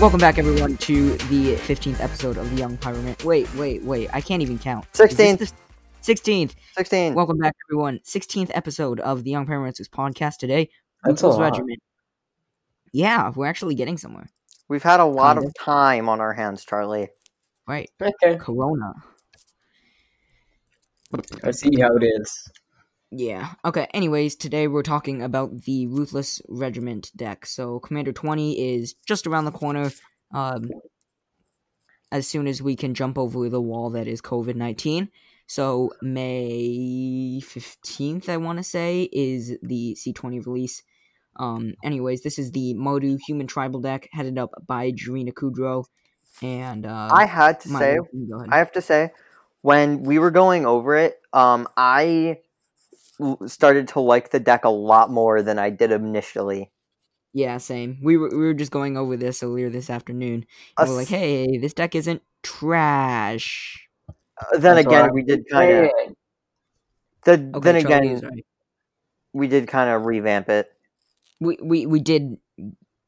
Welcome back, everyone, to the 15th episode of the Young Pyroman. Wait, wait, wait. I can't even count. Is this 16th. the 16th. 16. Welcome back, everyone. 16th episode of the Young Pyromancer's podcast today. That's a lot. Regiment. Yeah, we're actually getting somewhere. We've had a lot Kinda. of time on our hands, Charlie. Right. Okay. Corona. I see how it is. Yeah. Okay. Anyways, today we're talking about the Ruthless Regiment deck. So Commander 20 is just around the corner. Um, as soon as we can jump over the wall that is COVID 19. So May 15th, I want to say, is the C20 release. Um, anyways, this is the Mardu Human Tribal deck headed up by Jirina Kudro. And uh, I had to my- say. I have to say, when we were going over it, um, I started to like the deck a lot more than I did initially. Yeah, same. We were we were just going over this earlier this afternoon. And we're like, hey, this deck isn't trash. Uh, then That's again, we did kind of. The, Okay, then Charlie again, right. we did kind of revamp it. we, we we did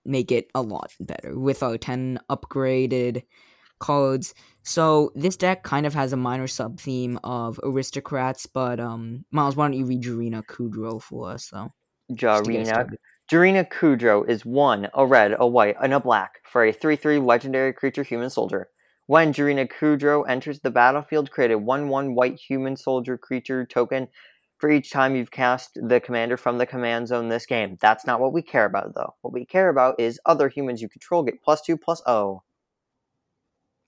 make it a lot better with our ten upgraded cards. So this deck kind of has a minor sub theme of aristocrats, but um, Miles, why don't you read Jirina Kudro for us though? just to get Jirina. Jirina Kudro is one, a red, a white, and a black for a 3 3 legendary creature human soldier. When Jirina Kudro enters the battlefield, create a 1 1 white human soldier creature token for each time you've cast the commander from the command zone this game. That's not what we care about, though. What we care about is other humans you control get plus 2 plus O.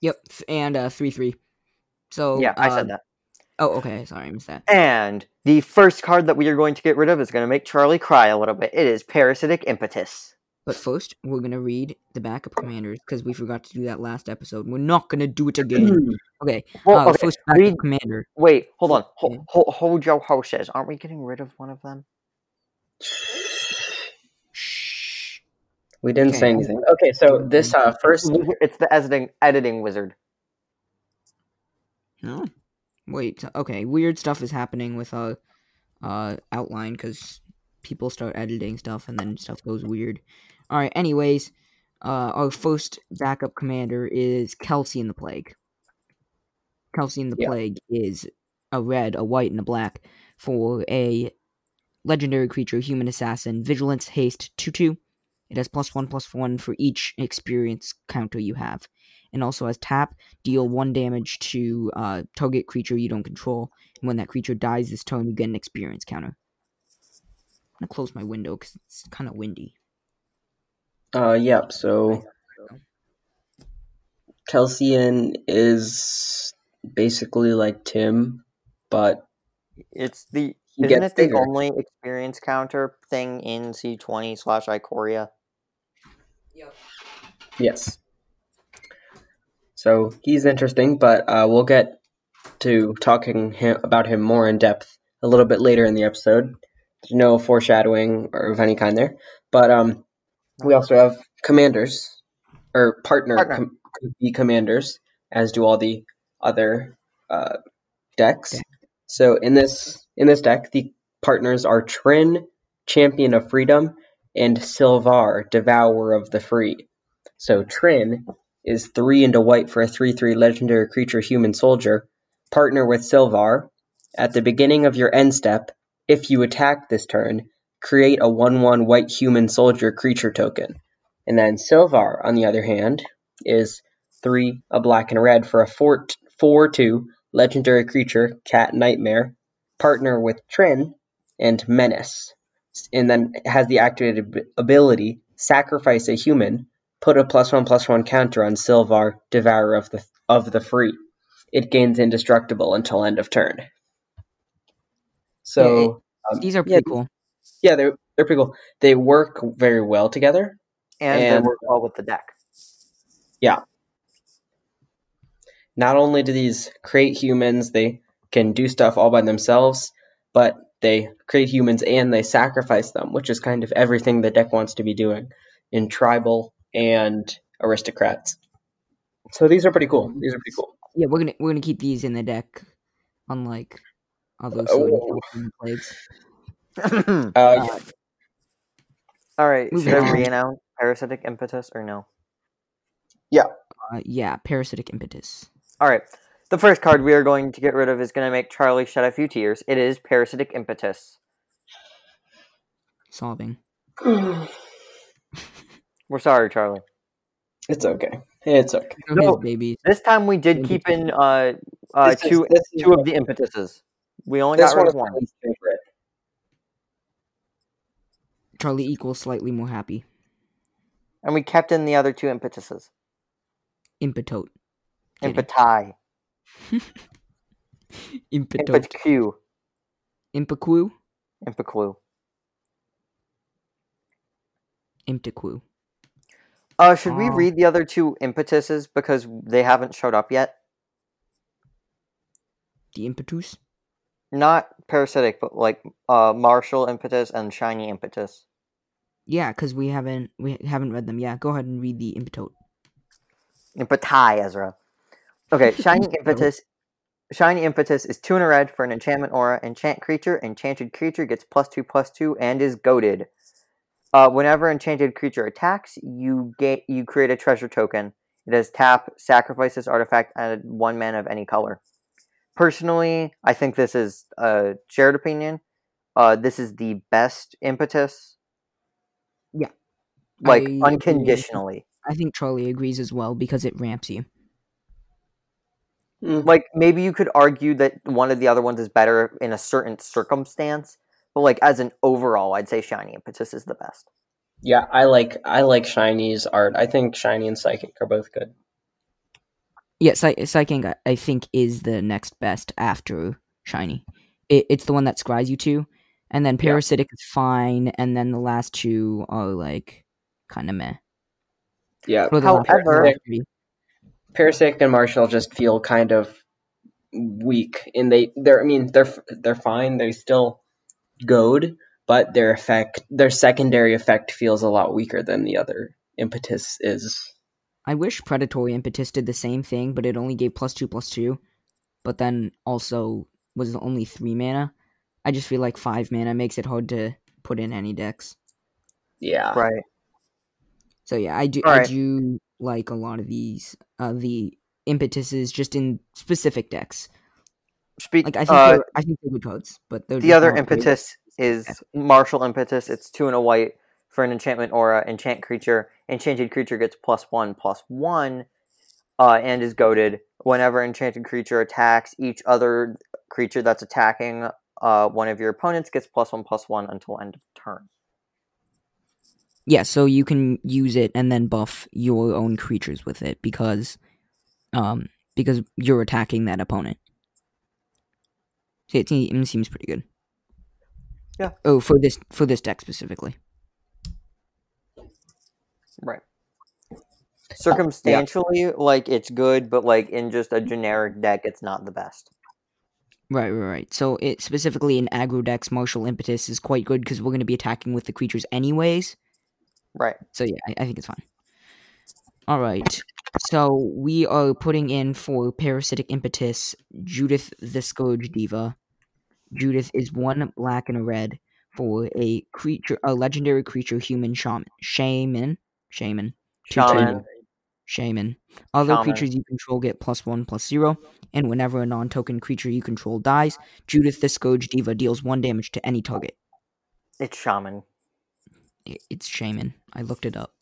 Yep, and uh, three three. So Yeah, I uh, said that. Oh, okay. Sorry, I missed that. And the first card that we are going to get rid of is going to make Charlie cry a little bit. It is Parasitic Impetus. But first, we're gonna read the backup commanders because we forgot to do that last episode. We're not gonna do it again. Okay. Well, uh, okay, First backup read- commander. Wait, hold on. Hold, hold, hold your horses. Aren't we getting rid of one of them? Shh. We didn't say anything. Okay, so this uh first It's the editing editing wizard. No. Wait. Okay. Weird stuff is happening with uh, uh outline because people start editing stuff and then stuff goes weird. All right. Anyways, uh, our first backup commander is Kelsien the Plague. Kelsien the Yeah. Plague is a red, a white, and a black for a legendary creature, human assassin, vigilance, haste, two two. It has plus one plus one for each experience counter you have, and also has tap, deal one damage to uh, target creature you don't control. And when that creature dies this turn, you get an experience counter. I'm gonna close my window because it's kind of windy. uh yep, so Kelsien is basically like Tim, but It's the isn't it the bigger. only experience counter thing in C twenty slash Ikoria? Yes. So he's interesting, but uh, we'll get to talking him, about him more in depth a little bit later in the episode. There's no foreshadowing or of any kind there, but um, we also have commanders or partner, Partner. Com- could commanders, as do all the other uh, decks. So in this in this deck, the partners are Trin, Champion of Freedom, and Silvar, Devourer of the Free. So Trin is three into white for a 3 3 legendary creature human soldier. Partner with Silvar. At the beginning of your end step, if you attack this turn, create a 1 1 white human soldier creature token. And then Silvar, on the other hand, is three, a black and a red for a 4 4 2 legendary creature, Cat Nightmare. Partner with Trin and Menace. And then has the activated ability Sacrifice a human put a plus one plus one counter on Silvar, Devourer of the of the Free. It gains indestructible until end of turn. So um, These are yeah, pretty cool. yeah, they're they're pretty cool. They work very well together. And, And- they work well with the deck. Yeah. Not only do these create humans, they can do stuff all by themselves, but they create humans and they sacrifice them, which is kind of everything the deck wants to be doing in tribal and aristocrats. So these are pretty cool. These are pretty cool. Yeah, we're gonna we're gonna keep these in the deck, unlike other Oh. certain California plagues. Uh, Uh, yeah. All right, should Moving I on. re-announce Parasitic Impetus or no? Yeah. Uh, yeah, parasitic impetus. All right. The first card we are going to get rid of is going to make Charlie shed a few tears. It is Parasitic Impetus. Sobbing. We're sorry, Charlie. It's okay. It's okay. Go No. his babies. This time we did keep in uh, uh, is- two is two of the impetuses. We only got one rid is of one. favorite. Charlie equals slightly more happy. And we kept in the other two impetuses. Impetote. Kidding. Impeti. Impetote. Impetu. Impequ. Imtequ. Uh, should we Oh. read the other two impetuses because they haven't showed up yet? The impetus. Not parasitic, but like uh, martial impetus and shiny impetus. Yeah, because we haven't we haven't read them. Yeah, go ahead and read the impetote. Impeti, Ezra. Okay, shiny impetus. Shiny impetus is two in a red for an enchantment aura. Enchant creature. Enchanted creature gets plus two plus two and is goaded. Uh, whenever enchanted creature attacks, you get you create a treasure token. It has tap, sacrifice this artifact, and one man of any color. Personally, I think this is a shared opinion. Uh, this is the best impetus. Yeah. Like I unconditionally. I think Charlie agrees as well because it ramps you. Mm, like maybe you could argue that one of the other ones is better in a certain circumstance but like as an overall i'd say shiny impetus is the best Yeah, I like I like Shiny's art. I think Shiny and Psychic are both good. Yeah, Psy- Psychic, I- I think, is the next best after Shiny. It, it's the one that scries you to, and then Yeah. Parasitic is fine, and then the last two are like kind of meh. Yeah, What are However- three? Parasitic and Martial just feel kind of weak, and they they're I mean they're they're fine. They still goad, but their effect their secondary effect feels a lot weaker than the other impetus is. I wish Predatory Impetus did the same thing, but it only gave plus two plus two, but then also was only three mana. I just feel like five mana makes it hard to put in any decks. Yeah, right So yeah, I do I Alright. do like a lot of these uh the impetuses just in specific decks. speak Like I think uh, they're, I think they're good cards, but the other not great. impetus is martial impetus. It's two and a white for an enchantment aura enchant creature. Enchanted creature gets plus one plus one uh, and is goaded. Whenever enchanted creature attacks each other creature that's attacking uh, one of your opponents gets plus one plus one until end of turn Yeah, so you can use it and then buff your own creatures with it because um because you're attacking that opponent. It, se- it seems pretty good. Yeah. Oh, for this for this deck specifically. Right. Circumstantially, like it's good, but like in just a generic deck, it's not the best. Right, right, right. So it specifically in aggro decks, martial impetus is quite good because we're going to be attacking with the creatures anyways. Right. So yeah, I, I think it's fine. All right. So we are putting in for parasitic impetus Judith the Scourge Diva. Judith is one black and a red for a creature, a legendary creature, human shaman, shaman, shaman, Shaman. shaman. Other Shaman. creatures you control get plus one plus zero, and whenever a non-token creature you control dies, Judith the Scourge Diva deals one damage to any target. It's shaman. It's shaman. I looked it up.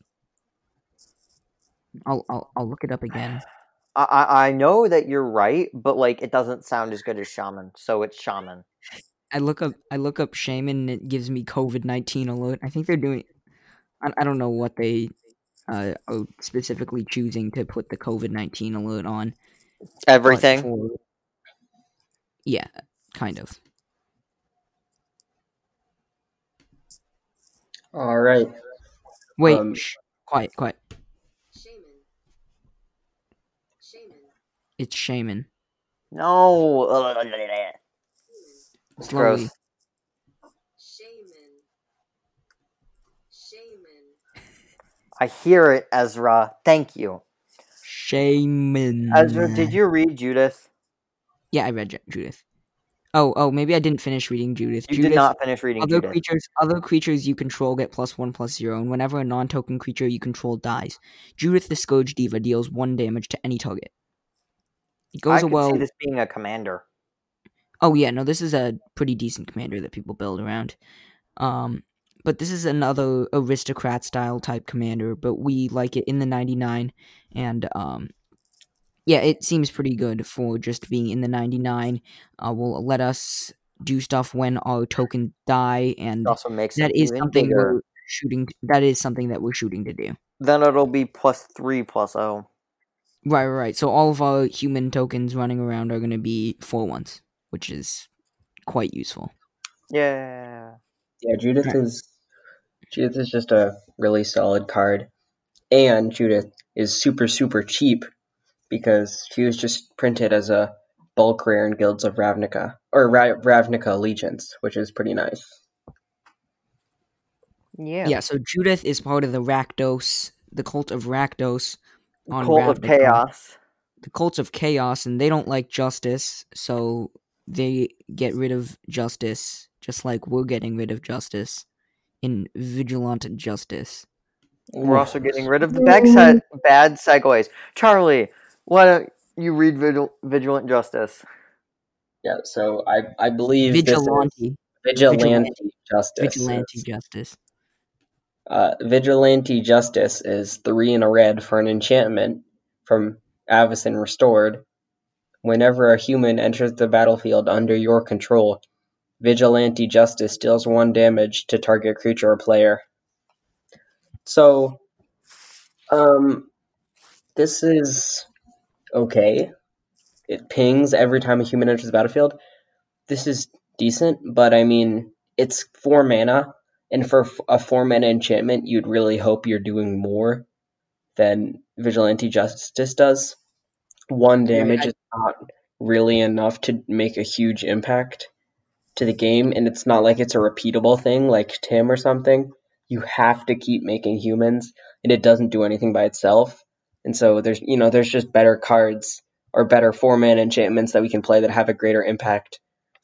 I'll I'll, I'll look it up again. I, I I know that you're right, but like it doesn't sound as good as shaman, so it's shaman. I look up I look up shaman and it gives me COVID nineteen alert. I think they're doing I, I don't know what they uh, are specifically choosing to put the COVID nineteen alert on. Everything. for- yeah, kind of. All right. Wait, Um, shh, quiet, quiet. Shaman. Shaman. It's shaman. No. It's Slowly. gross. Shaman. Shaman. I hear it, Ezra. Thank you. Shaman. Ezra, did you read Judith? Yeah, I read Ju- Judith. Oh, oh, maybe I didn't finish reading Judith. You Judith, did not finish reading Other Judith. creatures, other creatures you control get plus one plus zero, and whenever a non-token creature you control dies, Judith the Scourge Diva deals one damage to any target. It I goes could well. see this being a commander. Oh yeah, no, this is a pretty decent commander that people build around. Um, but this is another aristocrat style type commander, but we like it in the 99 and um yeah, it seems pretty good for just being in the 99. Uh will let us do stuff when our tokens die and It also makes that it is even something bigger. we're shooting that is something that we're shooting to do. Then it'll be plus three plus oh. Right, right, right. So all of our human tokens running around are going to be four ones, which is quite useful. Yeah. Yeah, Judith Right. is Judith is just a really solid card, and Judith is super super cheap because she was just printed as a bulk rare in Guilds of Ravnica or Ra- Ravnica Allegiance, which is pretty nice. Yeah. Yeah, so Judith is part of the Rakdos, the cult of Rakdos on Cult of Chaos. The cults of chaos, and they don't like justice, so they get rid of justice, just like we're getting rid of justice in Vigilant Justice. We're also getting rid of the back set bad segues. Charlie, why don't you read Vigil- Vigilant Justice? Yeah, so I I believe Vigilante. this is vigilante, Vigilante. justice. Vigilante Justice. Uh, vigilante justice is three in a red for an enchantment from Avacyn Restored. Whenever a human enters the battlefield under your control, vigilante justice deals one damage to target creature or player. So, um, this is okay. It pings every time a human enters the battlefield. This is decent, but I mean, it's four mana, and for a four mana enchantment, you'd really hope you're doing more than Vigilante Justice does. One damage I- is not really enough to make a huge impact to the game, and it's not like it's a repeatable thing like Tim or something. You have to keep making humans, and it doesn't do anything by itself. And so there's you know there's just better cards or better four mana enchantments that we can play that have a greater impact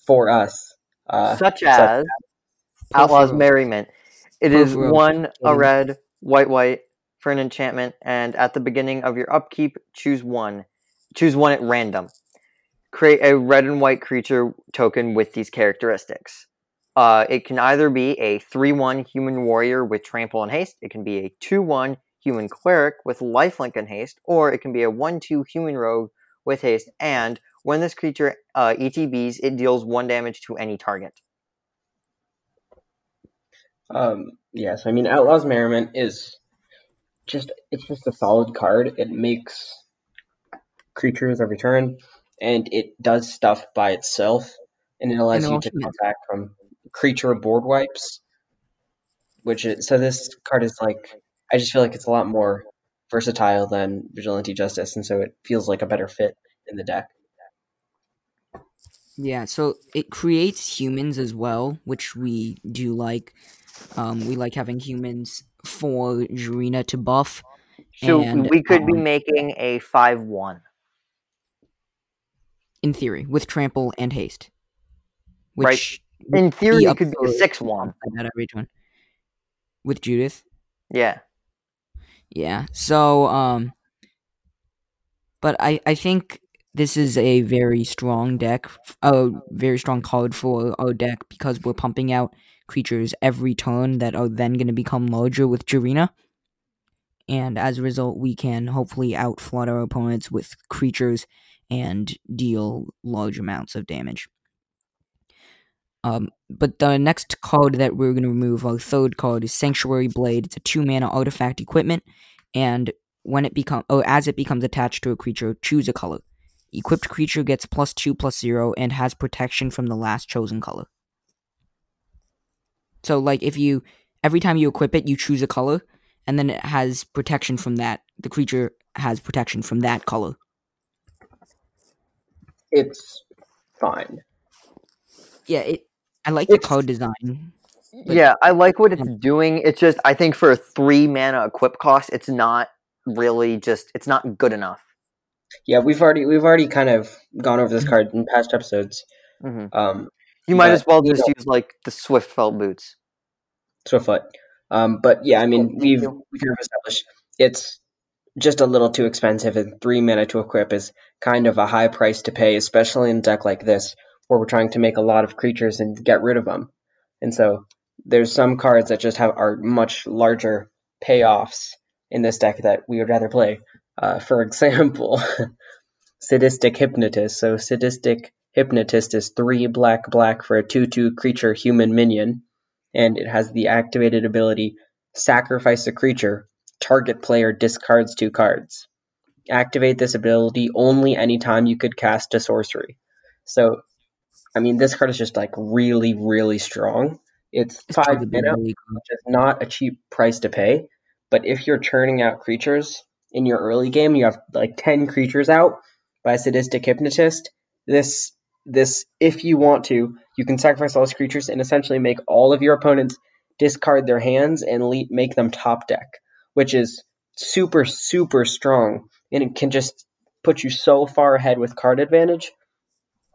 for us. Uh, Such as Outlaws Merriment. It is one a red, white, white for an enchantment, and at the beginning of your upkeep, choose one. Choose one at random. Create a red and white creature token with these characteristics. Uh, it can either be a 3 1 human warrior with trample and haste, it can be a 2 1 human cleric with lifelink and haste, or it can be a 1 2 human rogue with haste, and when this creature uh, ETBs, it deals 1 damage to any target. Um, yes, I mean Outlaws Merriment is just it's just a solid card. It makes creatures every turn, and it does stuff by itself, and it allows And you to come back from creature board wipes. Which is so this card is like I just feel like it's a lot more versatile than Vigilante Justice, and so it feels like a better fit in the deck. Yeah, so it creates humans as well, which we do like. Um, we like having humans for Jirina to buff. So And, we could be um, making a 5 1. in theory, with trample and haste. Right. In theory, it could be a 6 1. that every turn. With Judith. Yeah. Yeah. So um but I I think this is a very strong deck, a very strong card for our deck because we're pumping out creatures every turn that are then going to become larger with Jirina. And as a result, we can hopefully outflood our opponents with creatures and deal large amounts of damage. Um, but the next card that we're going to remove, our third card, is Sanctuary Blade. It's a two mana artifact equipment, and when it become or as it becomes attached to a creature, choose a color. Equipped creature gets plus two plus zero and has protection from the last chosen color. So, like, if you every time you equip it, you choose a color, and then it has protection from that. The creature has protection from that color. It's fine. Yeah, it. I like the It's- card design. But- yeah, I like what it's doing. It's just, I think for a 3 mana equip cost, it's not really just, it's not good enough. Yeah, we've already we've already kind of gone over this card in past episodes. Mhm. Um, You might But, as well you just know- use like the Swift felt boots. Swiftfoot. Um, but yeah, I mean, Thank we've you. we kind of established it's just a little too expensive, and three mana to equip is kind of a high price to pay, especially in a deck like this where we're trying to make a lot of creatures and get rid of them. And so there's some cards that just have are much larger payoffs in this deck that we would rather play. Uh, for example, Sadistic Hypnotist. So Sadistic Hypnotist is three black black for a two two creature human minion, and it has the activated ability Sacrifice a creature. Target player discards two cards. Activate this ability only anytime you could cast a sorcery. So, I mean, this card is just like really, really strong. It's This five card would be mana, really which is not a cheap price to pay. But if you're churning out creatures in your early game, you have like ten creatures out by a sadistic hypnotist. This this if you want to, you can sacrifice all those creatures and essentially make all of your opponents discard their hands and le- make them top deck, which is super super strong and it can just put you so far ahead with card advantage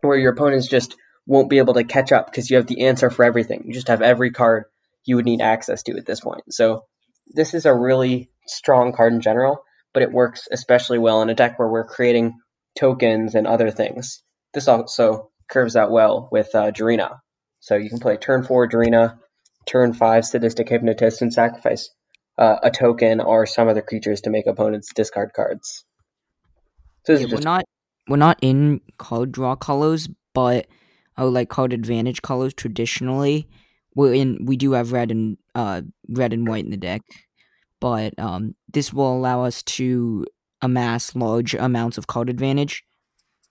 where your opponents just won't be able to catch up because you have the answer for everything. You just have every card you would need access to at this point. So this is a really strong card in general, but it works especially well in a deck where we're creating tokens and other things. This also curves out well with uh, Jirina. So you can play turn four Jirina, turn five Sadistic Hypnotist, and sacrifice uh, a token or some other creatures to make opponents discard cards. So this Yeah, not we're not in card draw colors, but I would like card advantage colors traditionally. We're in. We do have red and uh red and white in the deck, but um this will allow us to amass large amounts of card advantage.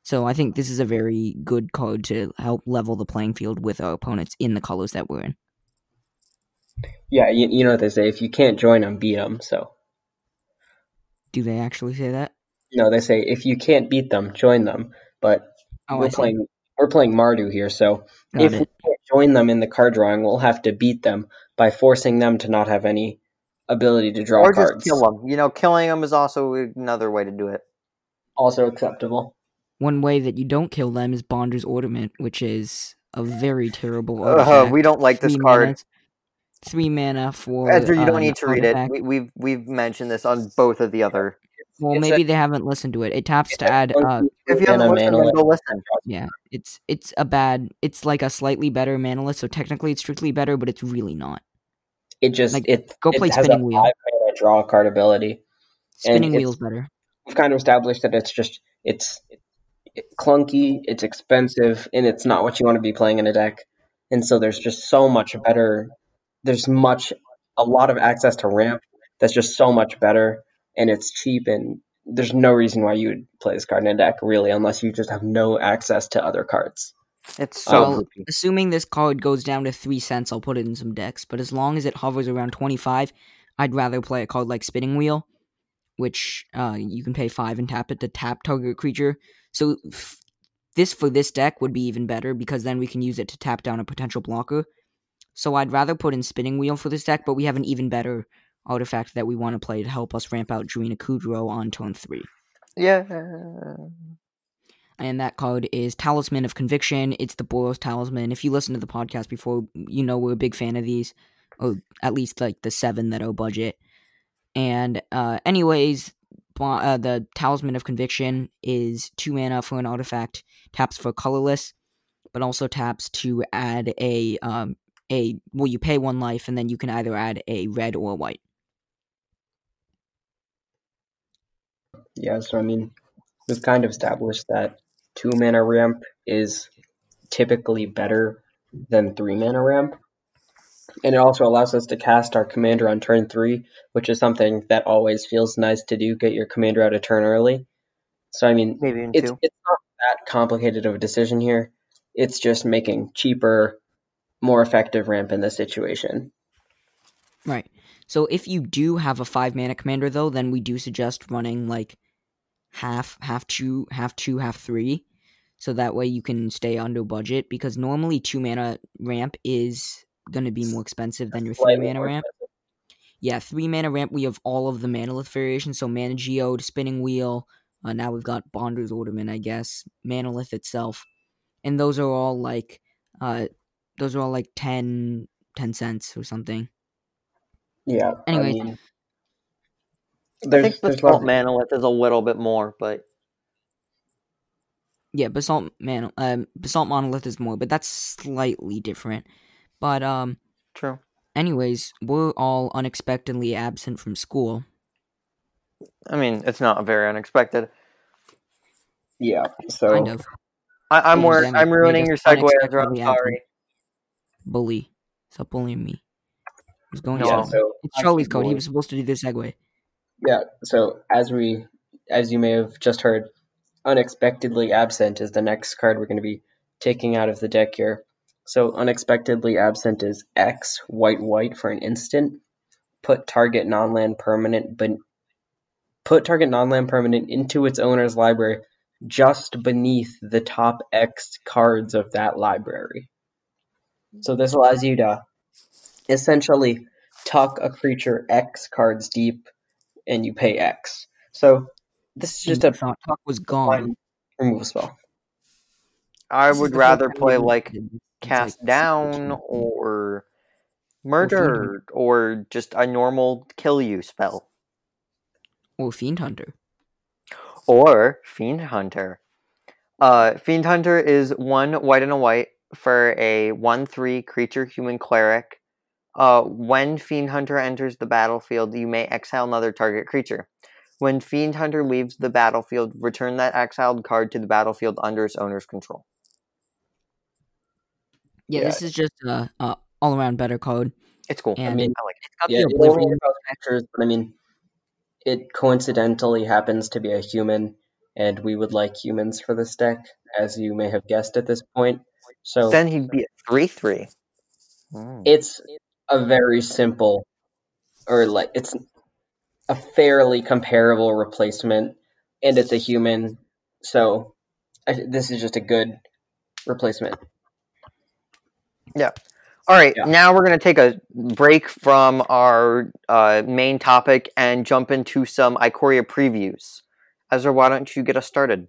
So I think this is a very good card to help level the playing field with our opponents in the colors that we're in. yeah, you, you know what they say: if you can't join them, beat them. So Do they actually say that? No, they say if you can't beat them, join them. But Oh, we're playing we're playing Mardu here, so Got if it. we can't join them in the card drawing, we'll have to beat them by forcing them to not have any ability to draw or cards. just kill them. You know, killing them is also another way to do it. Also acceptable. One way that you don't kill them is Bonder's Ornament, which is a very terrible Uh, artifact. we don't like this Three card. mana- three mana for. Ezra, you uh, don't an need to read it. artifact. We, we've we've mentioned this on both of the other. Well, It's a- maybe they haven't listened to it. It taps to add. Uh, If you haven't listened, then go listen. yeah, it's it's a bad. It's like a slightly better Manalith, so technically it's strictly better, but it's really not. It just Like, it go it play has Spinning a Wheel. five mana draw card ability. Spinning wheel's better. We've kind of established that it's just it's it, clunky, it's expensive, and it's not what you want to be playing in a deck. And so there's just so much better. There's much a lot of access to ramp that's just so much better, and it's cheap, and there's no reason why you would play this card in a deck really, unless you just have no access to other cards. It's so Well, goofy. Assuming this card goes down to three cents, I'll put it in some decks. But as long as it hovers around twenty five, I'd rather play a card like Spinning Wheel, which uh, you can pay five and tap it to tap target creature. So f- this for this deck would be even better because then we can use it to tap down a potential blocker. So I'd rather put in Spinning Wheel for this deck, but we have an even better artifact that we want to play to help us ramp out Jirina Kudro on turn three. Yeah. and that card is Talisman of Conviction. It's the Boros Talisman. If you listen to the podcast before, you know we're a big fan of these, or at least like the seven that are budget. And uh, anyways, uh, the Talisman of Conviction is two mana for an artifact, taps for colorless, but also taps to add a um a well you pay one life and then you can either add a red or a white. Yeah, so I mean, we've kind of established that two mana ramp is typically better than three mana ramp. And it also allows us to cast our commander on turn three, which is something that always feels nice to do, get your commander out a turn early. So I mean Maybe it's two. it's not that complicated of a decision here. It's just making cheaper, more effective ramp in this situation. Right. So if you do have a five mana commander though, then we do suggest running like half half two, half two, half three. So that way you can stay under budget because normally two mana ramp is gonna be more expensive than your three mana ramp. Yeah, three mana ramp we have all of the manalith variations, so mana geode, spinning wheel, uh, now we've got Bonder's Ornament, I guess, Manalith itself. and those are all like uh those are all like 10, 10 cents or something. Yeah. Anyway. I mean, I think there's Basalt lots- Manolith is a little bit more, but Yeah, basalt man um basalt monolith is more, but that's slightly different. But um true. anyways, we're all unexpectedly absent from school. I mean, it's not very unexpected. yeah. So Kind of. I, I'm Yeah, wor- I'm ruining your segue, Ezra. I'm unexpectedly absent. sorry. Bully. Stop bullying me. What's going yeah. on? So It's Charlie's code. He was supposed to do the segue. Yeah, so as we as you may have just heard, unexpectedly absent is the next card we're going to be taking out of the deck here. So unexpectedly absent is X white white for an instant. Put target non-land permanent but put target non-land permanent into its owner's library just beneath the top X cards of that library. So this allows you to essentially tuck a creature X cards deep and you pay X. So this is just a Thought Tuck was gone. fine removal spell. I This would rather play like did this. It's Cast like Down or Fiend Murder or just a normal kill you spell. or Fiend Hunter. Or Fiend Hunter. Uh, Fiend Hunter is one white and a white for a 1 3 creature human cleric. Uh, when Fiend Hunter enters the battlefield, you may exile another target creature. When Fiend Hunter leaves the battlefield, return that exiled card to the battlefield under its owner's control. Yeah, Yeah. this is just a, a all around better code. It's cool. And mean, I like it. It's got Yeah, the it's only Oblivion. but I mean, it coincidentally happens to be a human, and we would like humans for this deck, as you may have guessed at this point. So Then he'd be a 3 3. Mm. it's a very simple, or like it's a fairly comparable replacement, and it's a human. So I, this is just a good replacement. Yeah all right, Yeah. now we're going to take a break from our uh, main topic and jump into some Ikoria previews. Ezra, why don't you get us started?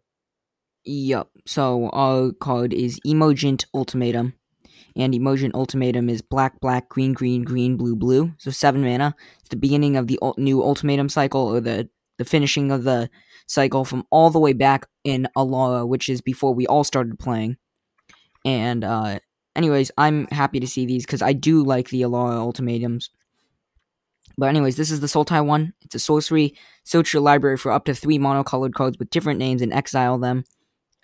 Yup. So our card is Emergent Ultimatum. And Emergent Ultimatum is black, black, green, green, green, blue, blue. So seven mana. It's the beginning of the new Ultimatum cycle, or the, the finishing of the cycle from all the way back in Alara, which is before we all started playing. And, uh, anyways, I'm happy to see these because I do like the Alara Ultimatums. But anyways, this is the Sultai one. It's a sorcery. Search your library for up to three monocolored cards with different names and exile them.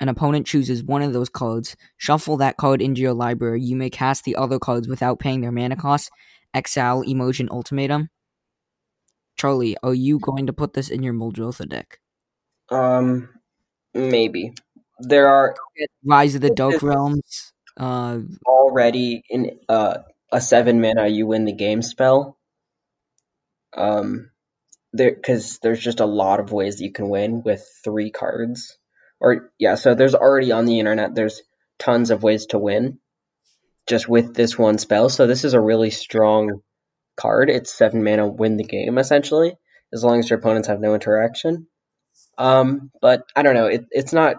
An opponent chooses one of those cards. Shuffle that card into your library. You may cast the other cards without paying their mana cost. Exile Emergent Ultimatum. Charlie, are you going to put this in your Muldrotha deck? Um, maybe there are Rise of the Dark Realms. Uh, already in uh, a seven mana you win the game spell. Um, there because there's just a lot of ways that you can win with three cards. Or yeah, so there's already on the internet there's tons of ways to win just with this one spell. So this is a really strong card. It's seven mana, win the game essentially, as long as your opponents have no interaction. Um, but I don't know. It, it's not.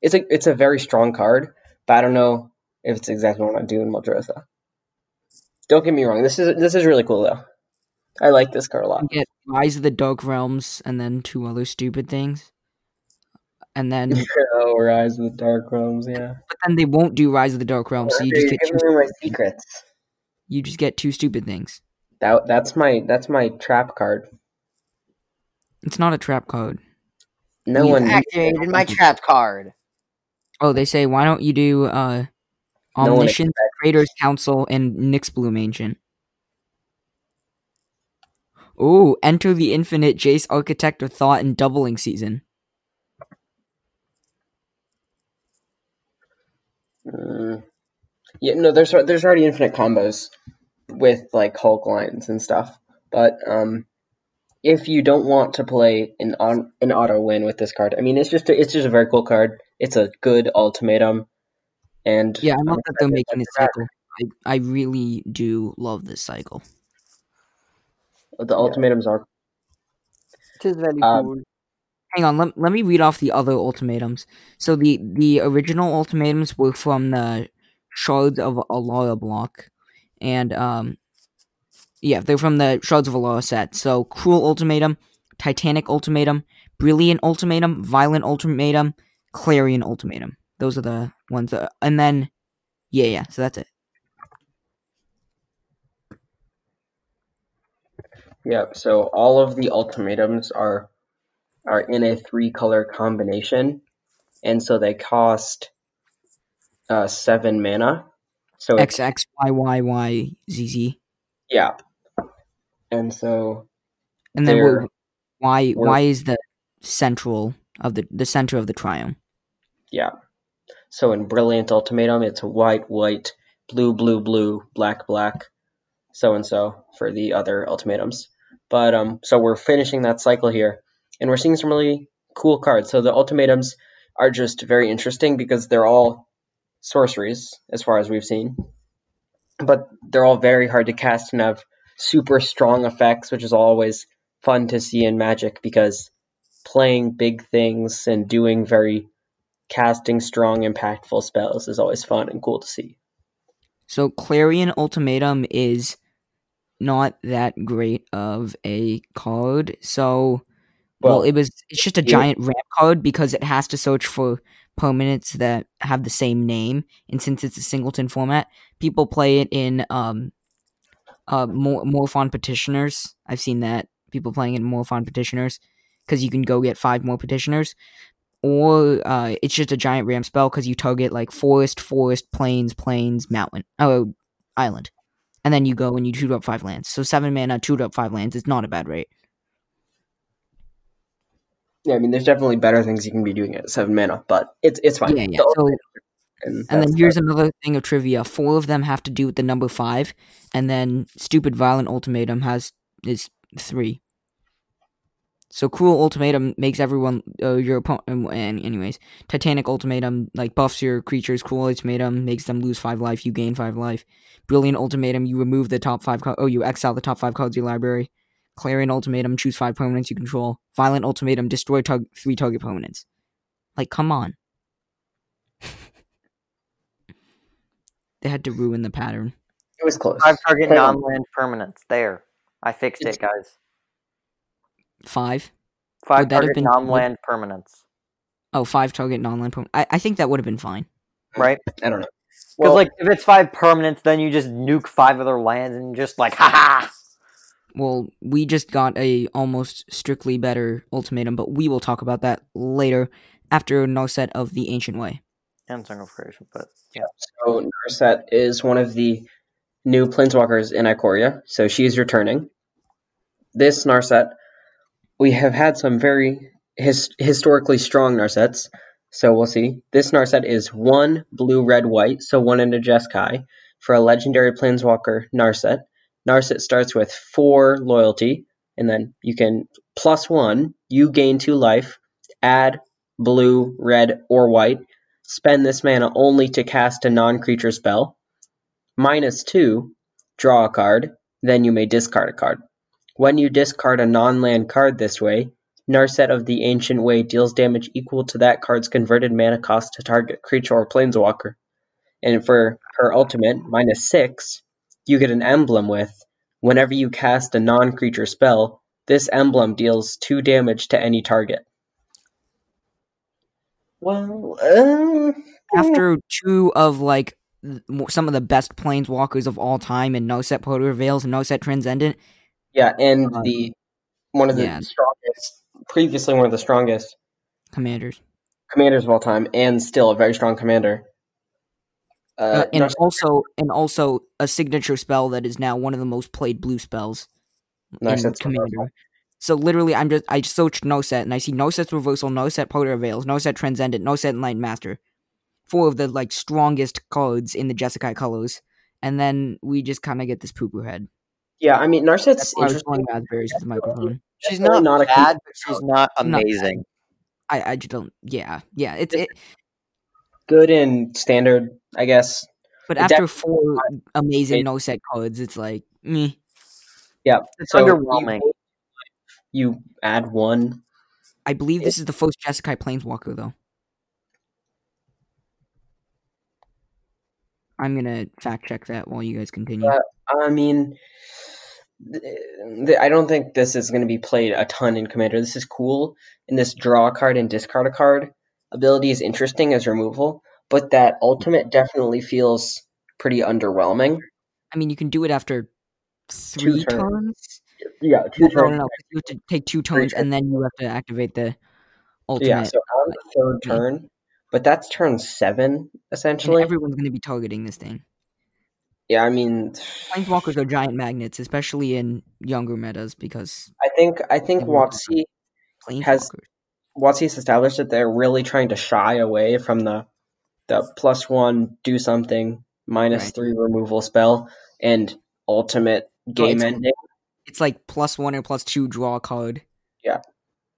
It's a it's a very strong card, but I don't know if it's exactly what I do in Muldrotha. Don't get me wrong. This is this is really cool though. I like this card a lot. you get Rise of the Dark Realms and then two other stupid things. And then, but oh, Rise of the Dark Realms, yeah. But then they won't do Rise of the Dark Realms, so you just get two. giving my secrets. You just get two stupid things. That that's my that's my trap card. It's not a trap card. No You one Activated my trap card. Oh, they say why don't you do uh No one Omniscience, Creators Council, and Nyxbloom Ancient? Ooh, enter the infinite Jace Architect of Thought and doubling season. Mm. Yeah, no, there's there's already infinite combos with like Hulk lines and stuff. But um, if you don't want to play an on an auto win with this card, I mean, it's just a, it's just a very cool card. It's a good ultimatum, and Yeah, I love I'm that they're making this cycle. I, I really do love this cycle. The ultimatums are Which is very Um, cool. Hang on. Let, let me read off the other ultimatums. So the the original ultimatums were from the Shards of Alara block, and um, yeah, they're from the Shards of Alara set. So Cruel Ultimatum, Titanic Ultimatum, Brilliant Ultimatum, Violent Ultimatum, Clarion Ultimatum. Those are the ones that, and then yeah, yeah. So that's it. Yeah, so all of the ultimatums are are in a three color combination, and so they cost uh, seven mana. So X X Y Y Y Z Z, yeah, and so and then They're- we're, Y we're- Y is the central of the the center of the triumph. yeah, so in brilliant ultimatum, it's white, white, blue, blue, blue, black, black, so and so for the other ultimatums. But um, so we're finishing that cycle here, and we're seeing some really cool cards. So the ultimatums are just very interesting because they're all sorceries as far as we've seen, but they're all very hard to cast and have super strong effects, which is always fun to see in Magic because playing big things and doing very casting strong, impactful spells is always fun and cool to see. So Clarion Ultimatum is not that great of a card. So well, Well, it was it's just a giant ramp card because it has to search for permanents that have the same name, and since it's a singleton format, people play it in um uh more Morphon petitioners. I've seen that people playing it in Morphon petitioners because you can go get five more petitioners. Or uh, it's just a giant ramp spell because you target like forest, forest, plains, plains, mountain, oh, island, and then you go and you shoot up five lands. So seven mana, shoot up five lands is not a bad rate. Yeah, I mean, there's definitely better things you can be doing at seven mana, but it's it's fine. Yeah, yeah. The So and And then here's another thing of trivia: four of them have to do with the number five, and then stupid violent ultimatum has is three. So cruel ultimatum makes everyone uh, your opponent. And anyways, Titanic ultimatum like buffs your creatures. Cruel ultimatum makes them lose five life. You gain five life. Brilliant ultimatum you remove the top five. Co- oh, you exile the top five cards of your library. Clarion ultimatum choose five permanents you control. Violent ultimatum destroy tug- three target permanents. Like, come on. they had to ruin the pattern. it was close. Five target Hold non-land permanents. There, I fixed It's- it, guys. Five. Five Would have target been- non-land permanents. Oh, five target non-land. perm- I, I think that would have been fine. Right? I don't know. Because Well, like if it's five permanents, then you just nuke five other lands and just like ha ha. Well, we just got a almost strictly better ultimatum, but we will talk about that later after Narset of the Ancient Way. And Song of Creation, but yeah. So Narset is one of the new planeswalkers in Ikoria, so she's returning. This Narset, we have had some very his, historically strong Narsets, so we'll see. This Narset is one blue, red, white, so one into Jeskai for a legendary planeswalker Narset. Narset starts with four loyalty, and then you can plus one, you gain two life, add blue, red, or white, spend this mana only to cast a non creature spell. Minus two, draw a card, then you may discard a card. When you discard a non land card this way, Narset of the Ancient Way deals damage equal to that card's converted mana cost to target creature or planeswalker. And for her ultimate, minus six, you get an emblem with whenever you cast a non creature spell, this emblem deals two damage to any target. Well, uh, After two of like some of the best planeswalkers of all time in Narset Parter of Veils and Narset Transcendent, Yeah, and Uh, the one of the yeah. strongest, previously one of the strongest commanders. commanders of all time, and still a very strong commander. Uh, and Narset- also and also a signature spell that is now one of the most played blue spells in Narset's Commander. So literally, I'm just I searched Narset, and I see Narset's Reversal, no set Narset Parter of Veils, Narset Transcendent, Narset Enlightened Master, four of the like strongest cards in the Jeskai colors, and then we just kind of get this poo poo head. yeah, I mean Narset's That's why I was interesting. pulling raspberries with the microphone. She's Definitely not, not a bad, but she's not She's not amazing. I I just don't. Yeah, yeah. It's it. Good in standard, I guess. But It after four amazing it- Narset cards, it's like me. Yeah, It's so underwhelming. You, you add one, I believe this is the first Jeskai Planeswalker, though. I'm gonna fact check that while you guys continue. Uh, I mean, th- th- I don't think this is going to be played a ton in Commander. This is cool, and this draw a card and discard a card ability is interesting as removal, but that ultimate definitely feels pretty underwhelming. I mean, you can do it after three turns. turns. Yeah, No, no, no. 'cause You have to take two turns, and then you have to activate the ultimate. Yeah, so on the third turn, but that's turn seven and essentially. everyone's going to be targeting this thing. yeah, I mean, Planeswalkers are giant magnets, especially in younger metas, because I think I think Everyone- WotC planeswalkers. he's established that they're really trying to shy away from the the plus one do something minus Right. three removal spell and ultimate game it's- ending. It's like plus one or plus two draw card. Yeah.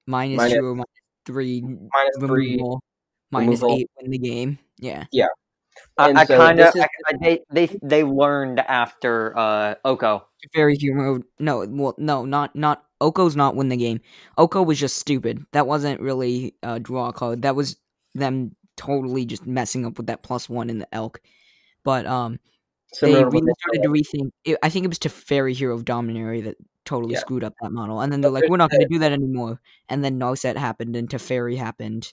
Minus Minus- two or minus three Minus three. removal. Minus removal. eight win the game. Yeah. Yeah. And I so kind of they they they learned after uh Oko. Very humor. No, well, no, not not. Oko's not win the game. Oko was just stupid. That wasn't really a draw card. That was them totally just messing up with that plus one in the elk. But um, Similar they really started to rethink. It, I think it was Teferi Hero of Dominaria that totally Yeah. screwed up that model, and then they're like, "We're not going to do that anymore." And then Narset happened, and Teferi happened,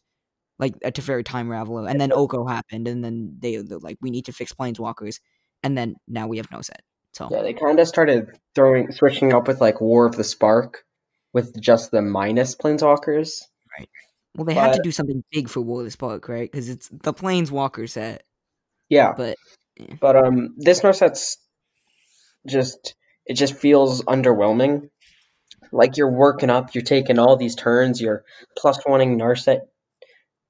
like a Teferi Time Raveler, and then Oko happened, and then they they're like, "We need to fix Planeswalkers," and then now we have Narset. So Yeah, they kind of started throwing switching up with like War of the Spark with just the minus planeswalkers. Right. Well, they had to do something big for War of the Spark, right? Because it's the Planeswalker set. Yeah, But but um, this Narset's just it just feels underwhelming. Like you're working up, you're taking all these turns, you're plus oneing Narset,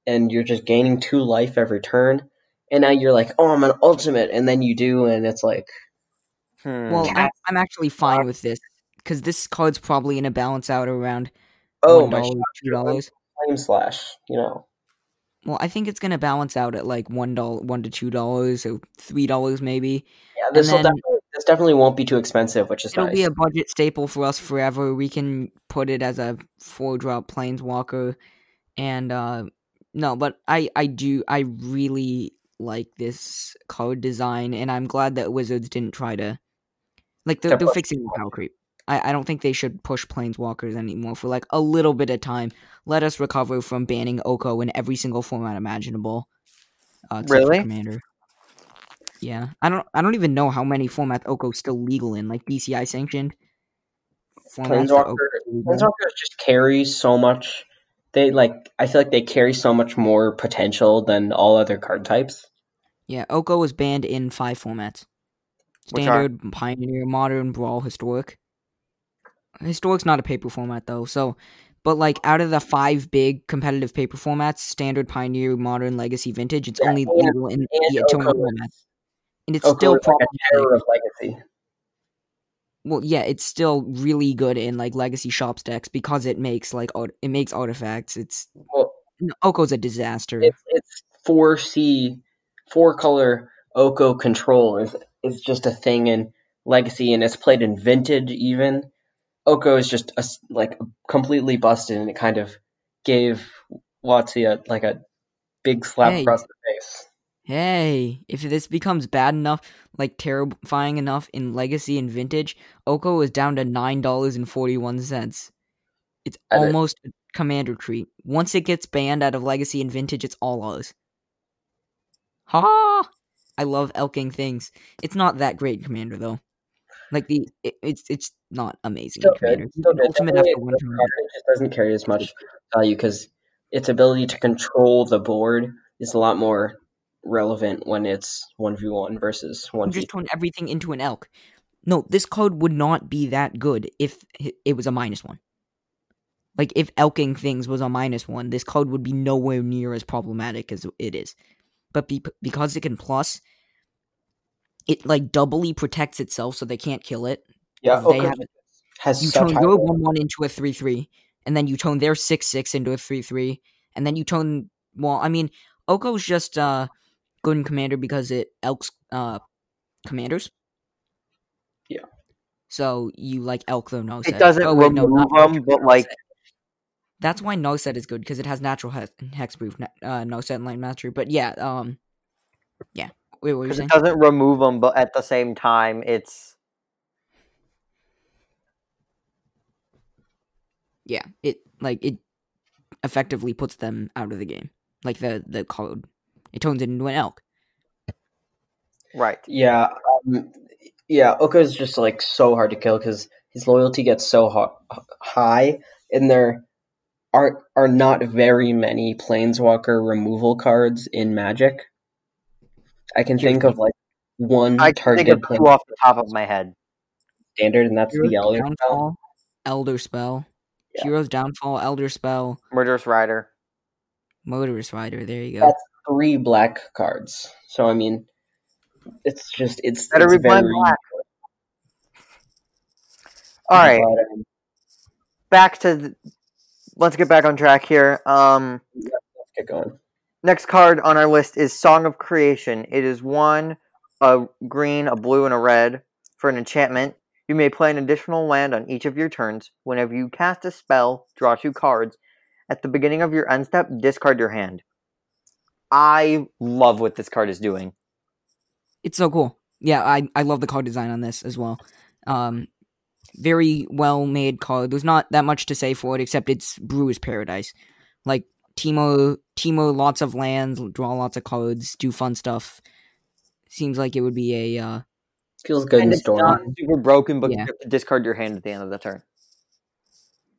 and you're just gaining two life every turn. And now you're like, oh, I'm an ultimate, and then you do, and it's like, Hmm. well, I'm, I'm actually fine with this because this card's probably gonna balance out around oh, one my two dollars. flame slash, you know. Well, I think it's gonna balance out at like one dollar, one to two dollars, or three dollars maybe. Yeah, this will definitely this definitely won't be too expensive, which is It'll nice. be a budget staple for us forever. We can put it as a four drop planeswalker, and uh no, but I I do I really like this card design, and I'm glad that Wizards didn't try to like they're, they're fixing the power creep. I, I don't think they should push planeswalkers anymore for like a little bit of time. Let us recover from banning Oko in every single format imaginable. Uh, Really? Commander. Yeah, I don't. I don't even know how many formats Oko's still legal in, like DCI sanctioned. Planeswalker, Oko's legal in. Planeswalkers just carry so much. They like. I feel like they carry so much more potential than all other card types. Yeah, Oko was banned in five formats? Standard, pioneer, modern, brawl, historic. Historic's not a paper format though, so. But like out of the five big competitive paper formats, standard, pioneer, modern, legacy, vintage, it's Yeah, only and- legal in the Atomic Oko, formats, and it's Oko still is like a problematic. terror of legacy. well yeah it's still really good in like legacy shops decks because it makes like it makes artifacts it's Well, oko's a disaster it's it's four C, four color Oko control is is just a thing in legacy, and it's played in vintage even. Oko is just a like completely busted, and it kind of gave WotC a like a big slap Hey. across the face. hey if this becomes bad enough like terrifying enough in legacy and vintage oko is down to nine dollars and 41 cents it's I almost a commander treat once it gets banned out of legacy and vintage it's all ours ha i love elking things it's not that great in commander though like the it, it's it's not amazing Still commander. Still good. ultimate after one it just doesn't carry as much value because its ability to control the board is a lot more relevant when it's one v one versus one just turn everything into an elk. No, this card would not be that good if it was a minus one. Like if elking things was a minus one, this card would be nowhere near as problematic as it is. But be- because it can plus, it like doubly protects itself, so they can't kill it. Yeah, they Oko have has You such turn your one one into a three three, and then you turn their six six into a three three, and then you turn. Well, I mean, Oko's just uh good in commander because it elks uh commanders. Yeah. So you like elk though no It doesn't oh, wait, no, remove not elk, them, but like set. That's why Narset is good because it has natural hex, hexproof, uh, Narset and light mastery. But yeah, um, yeah. Wait, what Because it doesn't remove them, but at the same time, it's yeah, it like it effectively puts them out of the game. Like the the code, it turns it into an elk. right. Yeah, um, yeah. Oko is just like so hard to kill because his loyalty gets so ho- high, and there are are not very many planeswalker removal cards in Magic. I can Here's think the- of like one I can think of plane two off the top of my head. standard, and that's the Hero's yellow spell. elder spell, Yeah. hero's downfall, elder spell, Murderous Rider. Murderous Rider. There you go. That's three black cards. So I mean, it's just it's, Better it's very black. All right, but, um, back to. The, let's get back on track here. Um, let's get going. next card on our list is Song of Creation. It is one, a green, a blue, and a red for an enchantment. You may play an additional land on each of your turns. Whenever you cast a spell, draw two cards. At the beginning of your end step, discard your hand. I love what this card is doing. It's so cool. Yeah, I I love the card design on this as well. Um, very well made card. There's not that much to say for it except it's Brewer's Paradise. Like Timo, Timo, lots of lands, draw lots of cards, do fun stuff. Seems like it would be a uh, Feels good and in it's story. not super broken, but Yeah. you have to discard your hand at the end of the turn.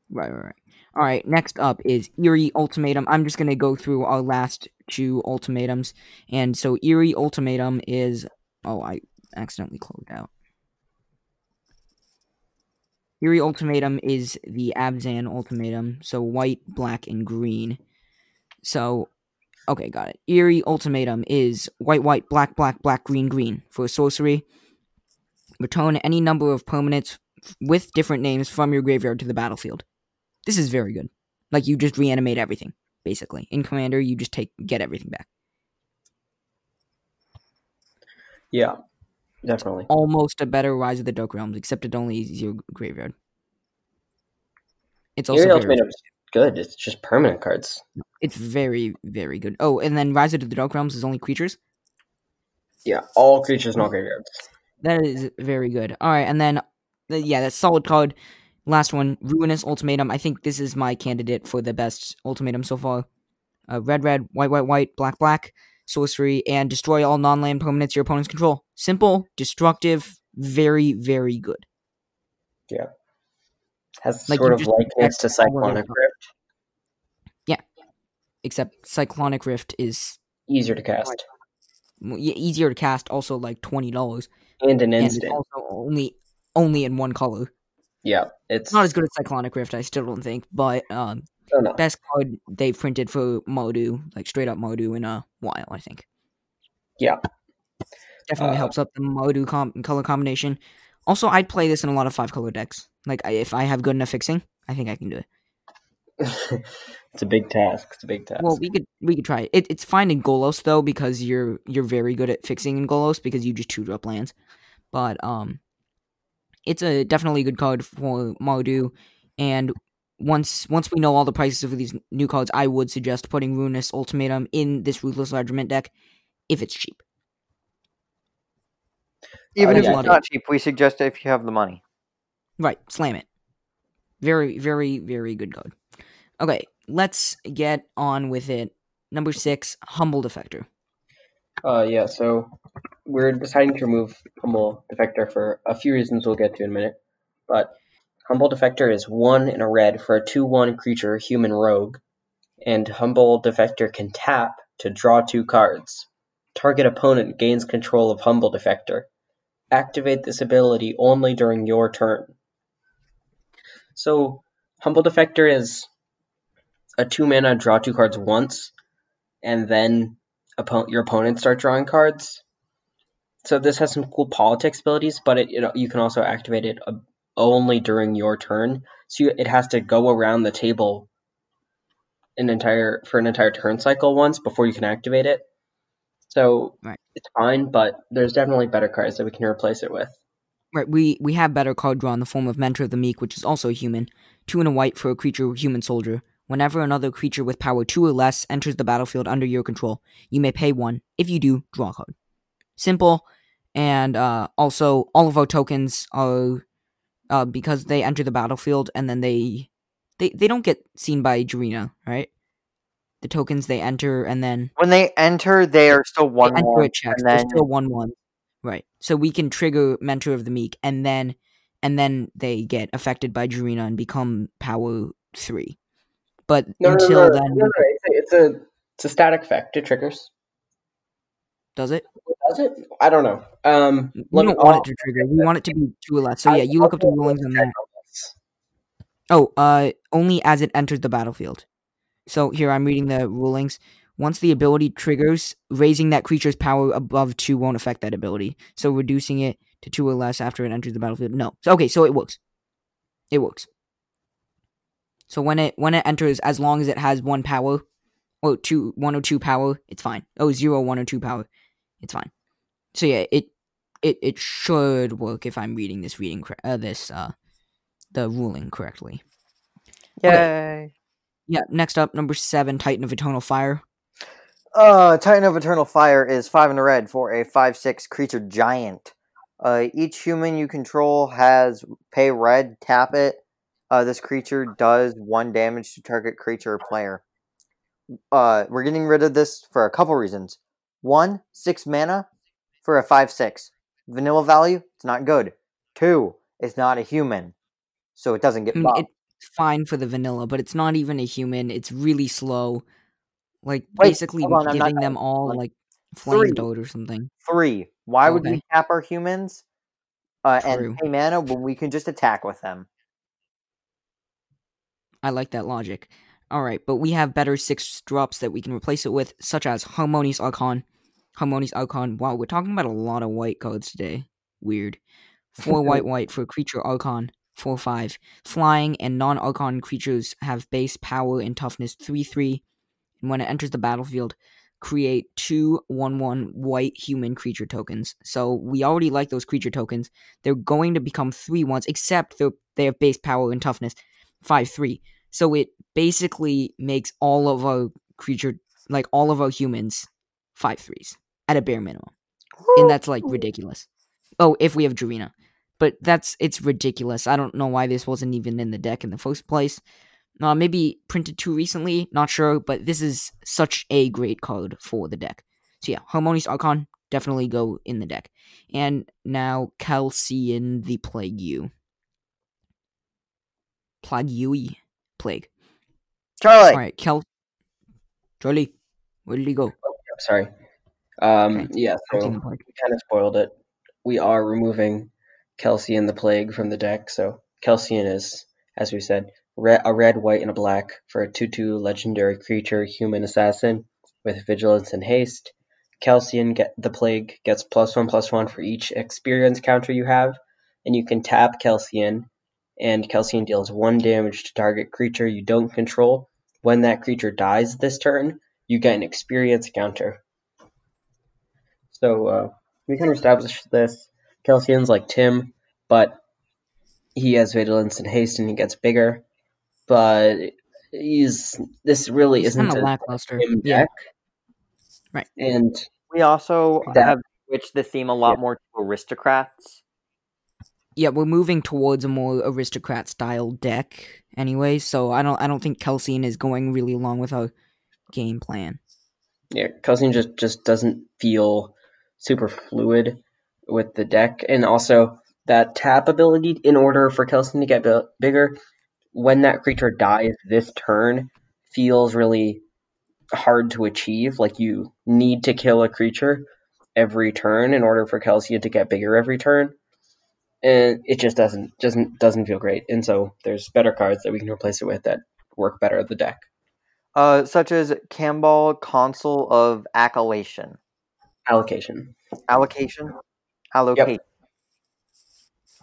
Right, right, right. All right, next up is Eerie Ultimatum. I'm just going to go through our last two ultimatums. And so Eerie Ultimatum is. Oh, I accidentally closed out. Eerie Ultimatum is the Abzan Ultimatum. So white, black, and green. So, okay, got it. Eerie Ultimatum is white, white, black, black, black, green, green. For sorcery, return any number of permanents with different names from your graveyard to the battlefield. This is very good. Like you just reanimate everything, basically. In Commander, you just take get everything back. Yeah, definitely. Almost a better Rise of the Dark Realms, except it only is your graveyard. It's also very, Ultimatum's good. It's just permanent cards. it's very very good. Oh, and then Rise of the Dark Realms is only creatures. Yeah, all creatures, no graveyards. That is very good. All right, and then yeah, that's solid card. Last one, Ruinous Ultimatum. I think this is my candidate for the best ultimatum so far. Uh, red, red, white, white, white, black, black, sorcery, and destroy all non-land permanents your opponents control. Simple, destructive, very, very good. Yeah. Has Like, sort of likeness to protect all of Cyclonic Rift. Yeah. Except Cyclonic Rift is Easier to cast. easier to cast, also like twenty dollars, And an and it's instant. also only only in one color. Yeah, It's not as good as Cyclonic Rift, I still don't think, but um, Oh, no. best card they've printed for Mardu, like straight up Mardu in a while, I think. Yeah. Definitely Uh, helps up the Mardu com- color combination. Also, I'd play this in a lot of five color decks. Like, I, if I have good enough fixing, I think I can do it. it's a big task. It's a big task. Well, we could we could try it. it. It's fine in Golos though because you're you're very good at fixing in Golos because you just two drop lands. But um, it's a definitely good card for Mardu, and once once we know all the prices of these new cards, I would suggest putting Ruinous Ultimatum in this Ruthless Regiment deck if it's cheap. Even Uh, if yeah. it's not cheap, we suggest it if you have the money. Right, slam it. Very, very, very good card. Okay, let's get on with it. Number six, Humble Defector. Uh, yeah, so we're deciding to remove Humble Defector for a few reasons we'll get to in a minute. But Humble Defector is one in a red for a 2 1 creature, human rogue. And Humble Defector can tap to draw two cards. Target opponent gains control of Humble Defector. Activate this ability only during your turn. So, Humble Defector is a 2 mana draw two cards once, and then oppo- your opponents start drawing cards. So this has some cool politics abilities, but it, you you can also activate it uh, only during your turn. So you, it has to go around the table an entire for an entire turn cycle once before you can activate it. So Right. it's fine, but there's definitely better cards that we can replace it with. Right, we we have better card draw in the form of Mentor of the Meek, which is also a human. Two and a white for a creature human soldier. Whenever another creature with power 2 or less enters the battlefield under your control, you may pay 1. If you do, draw a card. Simple. And uh, also, all of our tokens are uh, because they enter the battlefield and then they they they don't get seen by Jirina, right? The tokens they enter and then When they enter, they are still they one enter one, a check. and They're then still one one, right? So we can trigger Mentor of the Meek, and then and then they get affected by Jirina and become power three. But No, no, until no, no, then, no, no, It's, a, it's a it's a static effect. It triggers. Does it? Does it? I don't know. Um, We don't want I'll- it to trigger. We want it to be two or less. So I- yeah, you I'll look up the rulings on that. Oh, uh, only as it enters the battlefield. So here I'm reading the rulings. Once the ability triggers, raising that creature's power above two won't affect that ability. So reducing it to two or less after it enters the battlefield. No. So okay, so it works. It works. So when it when it enters, as long as it has one power, or two one or two power, it's fine. Oh, zero, one or two power, it's fine. So yeah, it it it should work if I'm reading this reading cor- uh, this uh the ruling correctly. yay! Yeah, next up, number seven, Titan of Eternal Fire. Uh, Titan of Eternal Fire is five in the red for a five-six creature giant. Uh, each human you control has pay red, tap it. Uh, this creature does one damage to target creature or player. Uh, we're getting rid of this for a couple reasons. One, six mana for a five-six. Vanilla value, it's not good. Two, it's not a human, so it doesn't get I mean, buffed. it's fine for the vanilla, but it's not even a human. It's really slow. Like Wait, basically on, I'm not giving them all Like, like three. flame dart or something. Three. Why would we cap our humans uh, and pay mana when we can just attack with them? I like that logic. All right, but we have better six drops that we can replace it with, such as Harmonious Archon. Harmonious Archon. Wow, we're talking about a lot of white cards today. Weird. Four white, white for creature Archon. Four five. Flying and non-Archon creatures have base power and toughness three three. And when it enters the battlefield, create two one one white human creature tokens. So we already like those creature tokens. They're going to become three ones, except they they have base power and toughness five three. So it basically makes all of our creature, like all of our humans, five threes at a bare minimum, and that's like ridiculous. Oh, if we have Jirina, but that's it's ridiculous. I don't know why this wasn't even in the deck in the first place. Uh, maybe printed too recently, not sure, but this is such a great card for the deck. So yeah, Harmonious Archon definitely go in the deck. And now Kelsien the Plague You. Plague you Plague. Charlie, Alright, Cal Charlie, where did he go? Yep, sorry. Um, Okay. yeah, so Kelsien the Plague. we kind of spoiled it. We are removing Kelsien the Plague from the deck. So Kelsien is, as we said, red, a red, white, and a black for a 2 2 legendary creature, human assassin with vigilance and haste. Kelsien, get, the Plague, gets plus one plus one for each experience counter you have, and you can tap Kelsien, and Kelsien deals one damage to target creature you don't control. When that creature dies this turn, you get an experience counter. So uh, we kind of established this. Kelsien's like Tim, but he has vigilance and haste, and he gets bigger. But he's this really He's isn't a lackluster. Tim Yeah, deck. Right. And we also That- have switched the theme a lot more to aristocrats. yeah, we're moving towards a more aristocrat style deck anyway. So I don't, I don't think Kelsien is going really along with our game plan. yeah, Kelsien just just doesn't feel super fluid with the deck, and also that tap ability. In order for Kelsien to get bi- bigger, when that creature dies this turn, feels really hard to achieve. Like you need to kill a creature every turn in order for Kelsien to get bigger every turn. And it just doesn't doesn't doesn't feel great. And so there's better cards that we can replace it with that work better at the deck. Uh, such as Kambal Consul of Accolation. Allocation. Allocation? Allocate.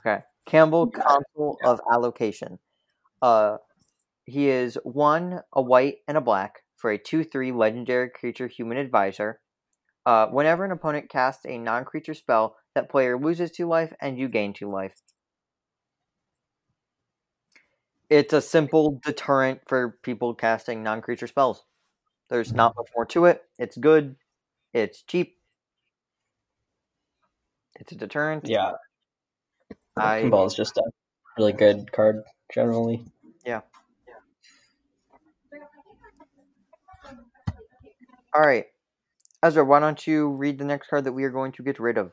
Okay. Kambal Consul of Allocation. Uh, he is one, a white, and a black for a 2 3 legendary creature human advisor. Uh, whenever an opponent casts a non creature spell, that player loses 2 life and you gain 2 life. It's a simple deterrent for people casting non-creature spells. There's not much more to it. It's good. It's cheap. It's a deterrent. Yeah, I Ball is just a really good card generally. Yeah. All right. Ezra, why don't you read the next card that we are going to get rid of?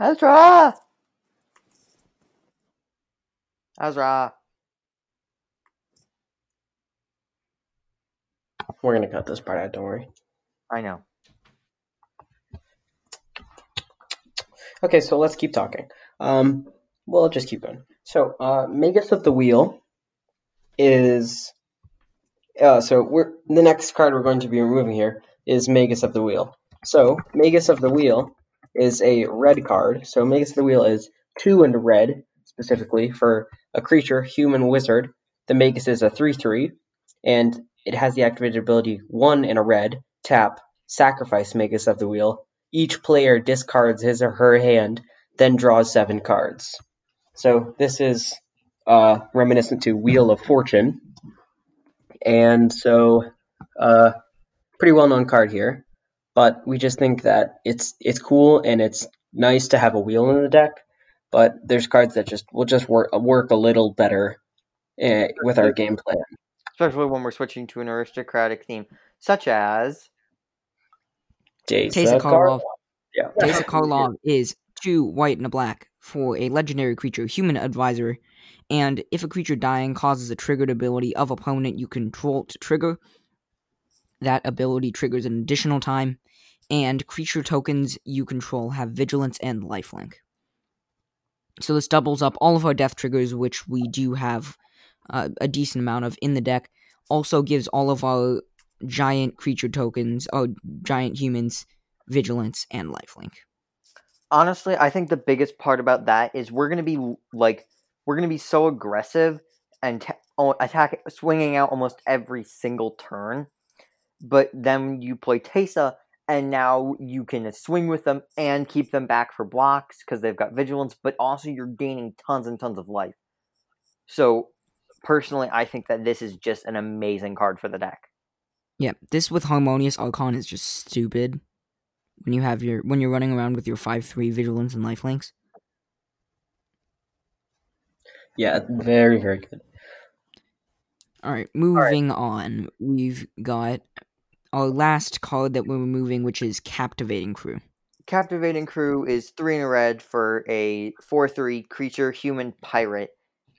Ezra. Ezra. We're gonna cut this part out. Don't worry. I know. Okay, so let's keep talking. Um, we'll just keep going. So, uh, Magus of the Wheel is. Uh, so we're the next card we're going to be removing here is Magus of the Wheel. So Magus of the Wheel is a red card. So Magus of the Wheel is two and red specifically for a creature, human wizard. The Magus is a three-three, and it has the activated ability one and a red. Tap, sacrifice Magus of the Wheel. Each player discards his or her hand, then draws seven cards. So this is uh, reminiscent to Wheel of Fortune, and so uh, pretty well-known card here. But we just think that it's it's cool and it's nice to have a wheel in the deck. But there's cards that just will just work work a little better uh, with our game plan. Especially when we're switching to an aristocratic theme, such as Teysa Karlov. Yeah. Teysa Karlov is two white and a black for a legendary creature, human advisor. And if a creature dying causes a triggered ability of opponent you control to trigger, that ability triggers an additional time. And creature tokens you control have vigilance and lifelink. So this doubles up all of our death triggers, which we do have uh, a decent amount of in the deck. Also gives all of our giant creature tokens, oh, giant humans, vigilance and lifelink. honestly, I think the biggest part about that is we're gonna be like we're gonna be so aggressive and oh, attack swinging out almost every single turn. But then you play Teysa, and now you can swing with them and keep them back for blocks because they've got vigilance. But also, you're gaining tons and tons of life. So, personally, I think that this is just an amazing card for the deck. Yeah, this with Harmonious Archon is just stupid. When you have your when you're running around with your five three vigilance and lifelinks. Yeah, very very good. All right, moving on. We've got our last card that we're removing, which is Captivating Crew. Captivating Crew is three in a red for a 4 3 creature human pirate.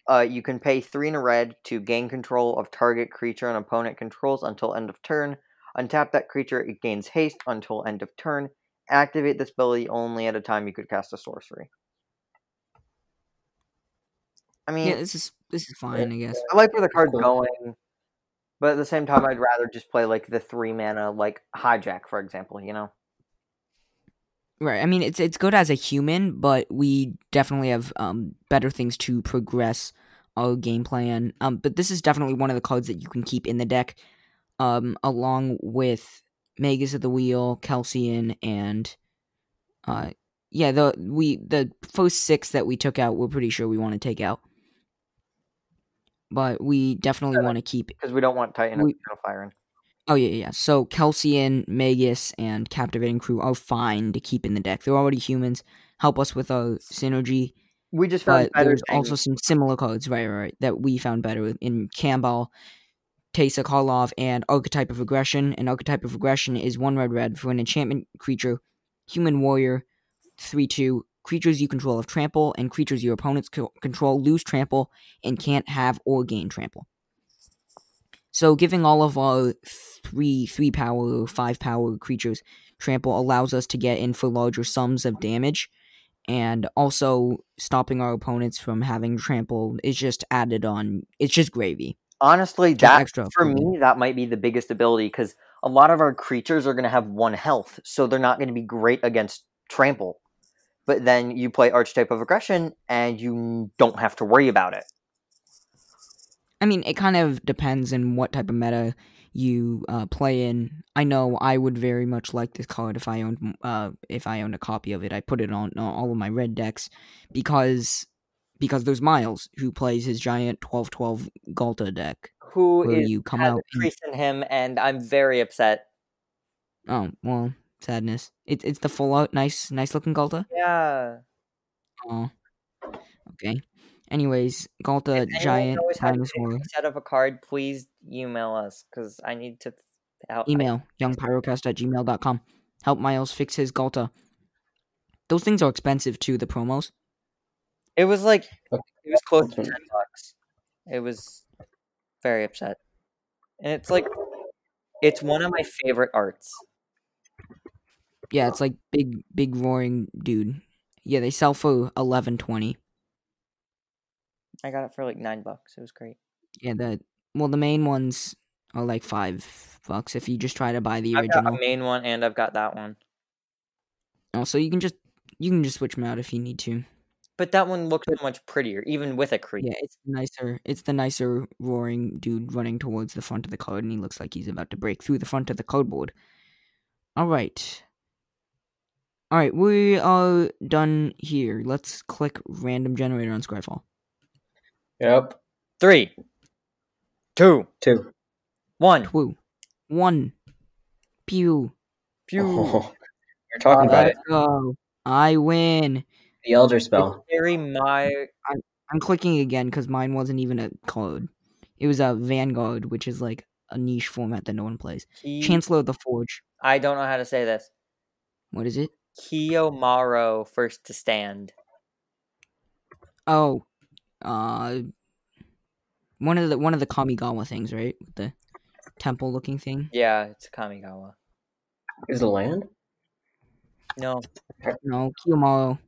Uh, you can pay three in a red to gain control of target creature an opponent controls until end of turn. Untap that creature, it gains haste until end of turn. Activate this ability only at a time you could cast a sorcery. I mean, Yeah, this is this is fine, I guess. I like where the card's going, but at the same time, I'd rather just play like the three mana, like hijack, for example. You know, Right. I mean, it's it's good as a human, but we definitely have um better things to progress our game plan. Um, but this is definitely one of the cards that you can keep in the deck, um, along with Magus of the Wheel, Kelsey, and uh, yeah, the we the first six that we took out, we're pretty sure we want to take out, but we definitely want to keep because we don't want Titan We- Eternal Fire in. Oh yeah, yeah. So Kelsey Magus, and Captivating Crew are fine to keep in the deck. They're already humans. Help us with our synergy. We just found But there's things. also some similar cards, right, right, right, that we found better in Kambal, Teysa Karlov, and Archetype of Aggression. And Archetype of Aggression is one red red for an enchantment creature, human warrior, 3 2. Creatures you control have trample, and creatures your opponents co- control lose trample and can't have or gain trample. So giving all of our three three power or five power creatures trample allows us to get in for larger sums of damage, and also stopping our opponents from having trample is just added on. It's just gravy. Honestly, Just that extra for me, that might be the biggest ability because a lot of our creatures are going to have one health, so they're not going to be great against trample. But then you play Archetype of Aggression, and you don't have to worry about it. I mean, it kind of depends on what type of meta you uh, play in. I know I would very much like this card if I owned uh, if I owned a copy of it. I put it on, on all of my red decks because because there's Miles who plays his giant 12-12 Ghalta deck. Who is you come out a and- in him, and I'm very upset. Oh well, sadness. It's it's the full out nice nice looking Ghalta. Yeah. Oh, okay. Anyways, Ghalta If giant knows how to dinosaur. a set of a card, please email us because I need to help. I- Email youngpyrocast at gmail.com. Help Miles fix his Ghalta. Those things are expensive too. The promos. It was like it was close to ten bucks. It was very upset, and it's like it's one of my favorite arts. Yeah, it's like big big roaring dude. Yeah, they sell for eleven twenty. I got it for like nine bucks. It was great. Yeah, the well the main ones are like five bucks if you just try to buy the I've got original. main one and I've got that one. Oh, also, you can just you can just switch them out if you need to. but that one looks so much prettier, even with a crease. Yeah, it's nicer. It's the nicer roaring dude running towards the front of the card, and he looks like he's about to break through the front of the cardboard. All right, all right, we are done here. Let's click random generator on Scryfall. Yep. Three, two, Two. one. Woo, one, pew. Pew. Oh, you're talking about it. Let's go. I win. The Elder Spell. very my I'm clicking again because mine wasn't even a card. It was a Vanguard, which is like a niche format that no one plays. Ki- Chancellor of the Forge. I don't know how to say this. What is it? Kiyomaro first to stand. Oh, uh, one of the one of the Kamigawa things, right? The temple looking thing. Yeah, it's Kamigawa. Is it land? No, No, Kiyomaru.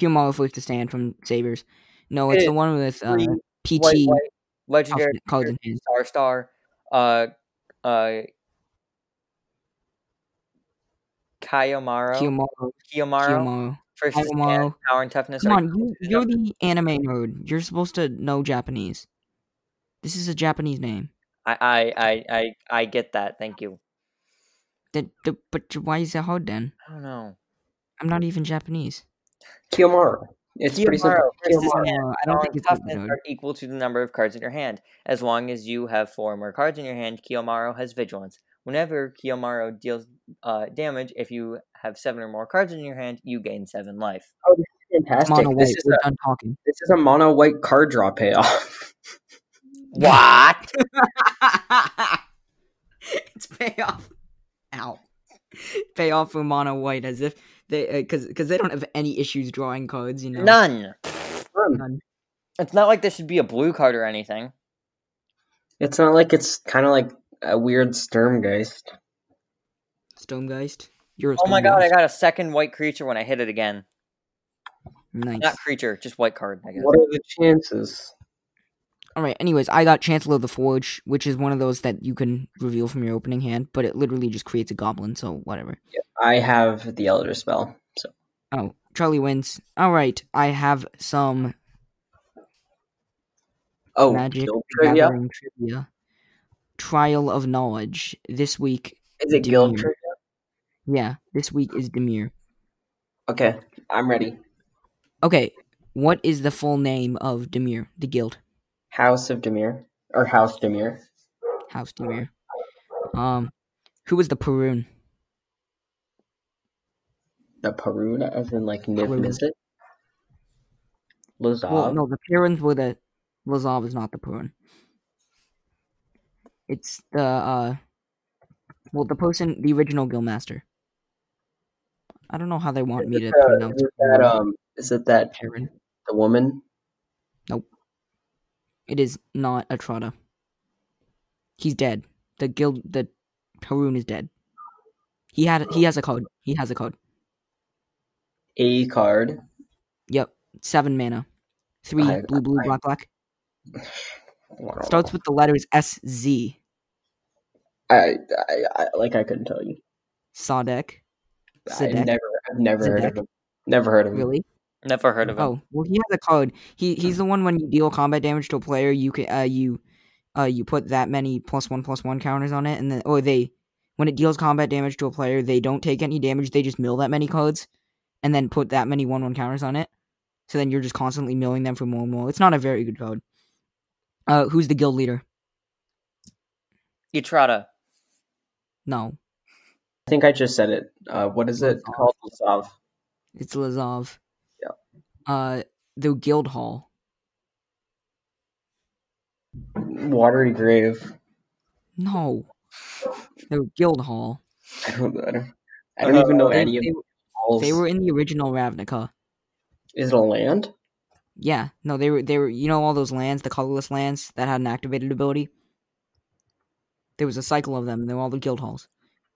Kiyomaru first to stand from Saviors. No, it's It the one with uh, PT white, white, legendary cards- cards star star. Uh, uh, Kayomaro. Kiyomaru. Kiyomaru. Kiyomaru. First to power and toughness. Come on, you, equal to the you're the anime nerd. You're supposed to know Japanese. This is a Japanese name. I, I, I, I, I get that. Thank you. That, that- but why is it hard then? I don't know. I'm not even Japanese. Kiyomaru. It's pretty simple. Kiyomaru, Kiyomaru. Uh, I don't power think and it's toughness are equal to the number of cards in your hand. As long as you have four or more cards in your hand, Kiyomaru has vigilance. Whenever Kiyomaru deals uh, damage, if you have seven or more cards in your hand, you gain seven life. Fantastic. Mono This white. is We're a done talking. this is a mono white card draw payoff. What? it's payoff. Ow. Payoff for mono white as if they because because they don't have any issues drawing cards. You know. None. None. It's not like this should be a blue card or anything. It's not like it's kind of like a weird Sturmgeist. Stonegeist. You're a Oh my god, I got a second white creature when I hit it again. Nice. Not creature, just white card, I guess. What are the chances? All right. Anyways, I got Chancellor of the Forge, which is one of those that you can reveal from your opening hand, but it literally just creates a goblin. So whatever. I have the Elder Spell. So Oh, Charlie wins. All right. I have some oh, magic trivia. gathering trivia. Trial of knowledge this week. Is it trivia? Yeah, this week is Dimir. Okay, I'm ready. Okay, what is the full name of Dimir, the guild? House of Dimir or House Dimir. House Dimir. Um, who was the Parun? The Parun, as in like Niv Parun. Mizzet. Lazav. Well, no, the Paruns were the. Lazav is not the Parun. It's the uh. Well, the person, the original guildmaster. I don't know how they want Is me to the- pronounce is it that um? Is it that Parun. the woman? Nope. It is not Etrata. He's dead. The guild, the Parun is dead. He had, he has a code. He has a code. A card. Yep, seven mana, three I- blue, blue, I- black, black. I Starts with the letters S Z. I, I, I like I couldn't tell you. Szadek. I've never, I've never heard of Szadek? him. Never heard of him. Really? Never heard of him. Oh, well, he has a code. He he's the one when you deal combat damage to a player, you can uh you uh you put that many plus one plus one counters on it, and then or they when it deals combat damage to a player, they don't take any damage. They just mill that many cards, and then put that many one one counters on it. So then you're just constantly milling them for more and more. It's not a very good code. Uh, who's the guild leader? Etrata. No, I think I just said it. Uh, what is it Lazav. called? Lazav. it's Lazav. Yeah. Uh, the guild hall. Watery Grave. No, the guild hall. I don't. I don't, I don't even know They, any of they, the halls. they were in the original Ravnica. Is it a land? Yeah, no, they were they were you know all those lands, the colorless lands that had an activated ability. There was a cycle of them. They were all the guild halls,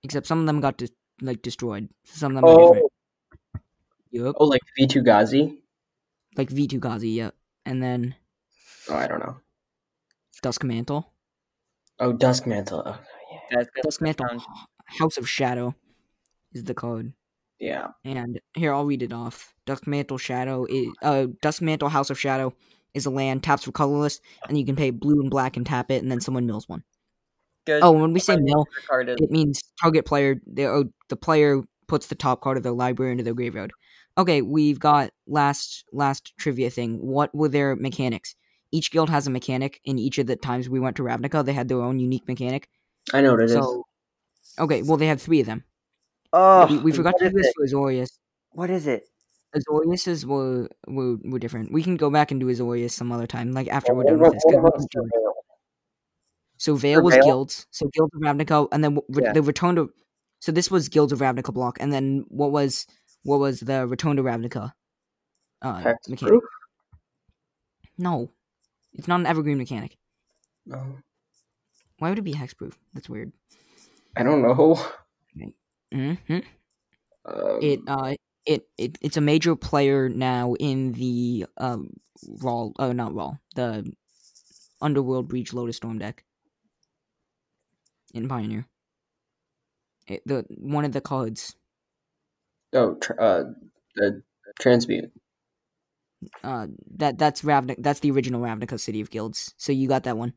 except some of them got dis- like destroyed. Some of them are Oh, different. Yep, oh, like Vitu-Ghazi. like Vitu-Ghazi. Yep, and then Oh, I don't know. Duskmantle, Oh, Duskmantle. Oh, yeah. Duskmantle, House of Shadow, is the code. Yeah. And here I'll read it off. Duskmantle Shadow is uh Duskmantle House of Shadow is a land taps for colorless, and you can pay blue and black and tap it, and then someone mills one. Good. Oh, when we say mill, is it means target player. The oh, the player puts the top card of their library into their graveyard. Okay, we've got last last trivia thing. What were their mechanics? Each guild has a mechanic. In each of the times we went to Ravnica, they had their own unique mechanic. I know what it is. so, okay, well they had three of them. Oh, we, we forgot to do this for Azorius. What is it? Azorius's were, were were different. We can go back and do Azorius some other time, like after we're done with this. 'cause we haven't done it. So Vale was Vale? guilds. So guilds of Ravnica, and then re- Yeah. the return to. So this was guilds of Ravnica block, and then what was what was the return to Ravnica? Uh, Hex mechanic. proof? No, it's not an evergreen mechanic. No. Why would it be hexproof? That's weird. I don't know. hmm Um, It uh it, it it's a major player now in the um raw oh not raw the underworld breach lotus storm deck in pioneer. It, the one of the cards oh, tr- uh, the transmute. uh that that's Ravnica that's the original Ravnica City of Guilds. So you got that one.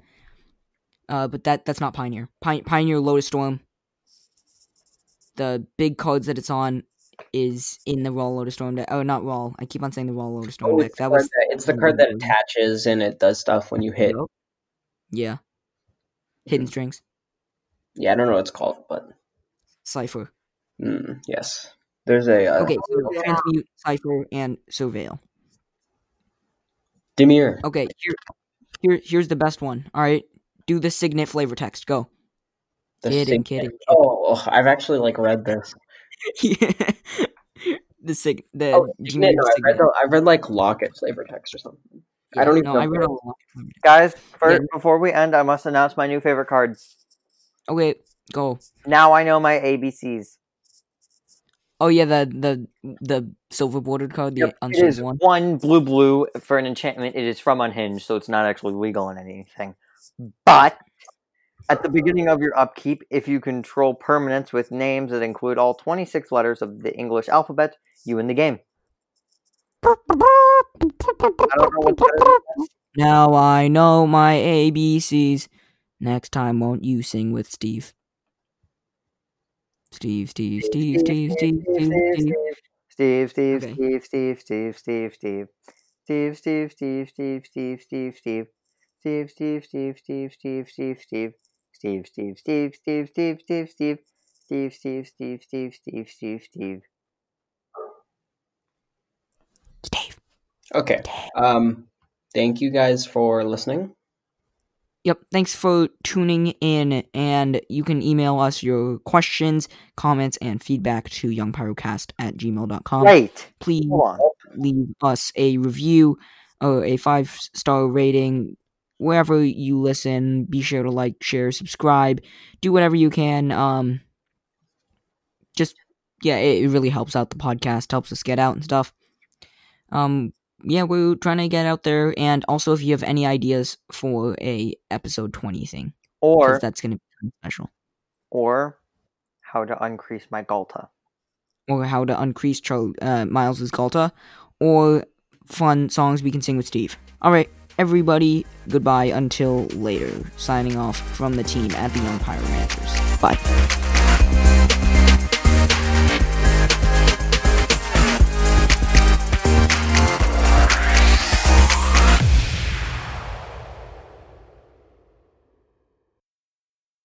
Uh but that that's not Pioneer. Pi- Pioneer Lotus Storm. The big cards that it's on is in the Raw Lotus Storm deck. Oh, not Raw. I keep on saying the Raw Lotus Storm Oh, deck. it's the, That card was that, it's the card that attaches and it does stuff when you hit. Yeah. Hidden strings. Yeah, I don't know what it's called, but Cipher. mm, yes. There's a uh, Okay, so Transmute, Cipher, and Surveil. Dimir. Okay, here, here here's the best one. Alright. Do the signet flavor text. Go. The kidding, oh, kidding, Oh, I've actually like read this. the sig the Oh, Dimir Signet, no, I read, the, I read like Locket flavor text or something. I don't even no, know I read a lot. Guys, for, Yeah. before we end, I must announce my new favorite cards. Oh, okay, go. Now I know my ABCs. Oh yeah, the the the silver bordered card, the Yep, it one. one blue blue for an enchantment. It is from Unhinged, so it's not actually legal in anything. But at the beginning of your upkeep, if you control permanents with names that include all 26 letters of the English alphabet, you win the game. I don't know what that is. Now I know my ABCs. Next time, won't you sing with Steve? Steve, Steve, Steve, Steve, Steve, Steve, Steve. Steve, Steve, Okay. Steve, Steve, Steve, Steve, Steve. Steve, Steve, Steve, Steve, Steve, Steve, Steve. Steve, Steve, Steve, Steve, Steve, Steve, Steve. Steve, Steve, Steve, Steve, Steve, Steve, Steve. Steve, Steve, Steve, Steve, Steve, Steve, Steve. Steve. Okay. Um, thank you guys for listening. Yep. Thanks for tuning in, and you can email us your questions, comments, and feedback to youngpyrocast at gmail.com. Wait, Please leave us a review or a five star rating wherever you listen. Be sure to like, share, subscribe, do whatever you can. Um, just yeah, it, it really helps out the podcast, helps us get out and stuff. Um, yeah, we're trying to get out there, and also if you have any ideas for a episode twenty thing, Or, that's gonna be special, or how to uncrease my Ghalta. or how to increase Char- uh, Miles's Ghalta, or fun songs we can sing with Steve. All right, everybody, goodbye until later. Signing off from the team at the Young Pyromancers. Bye.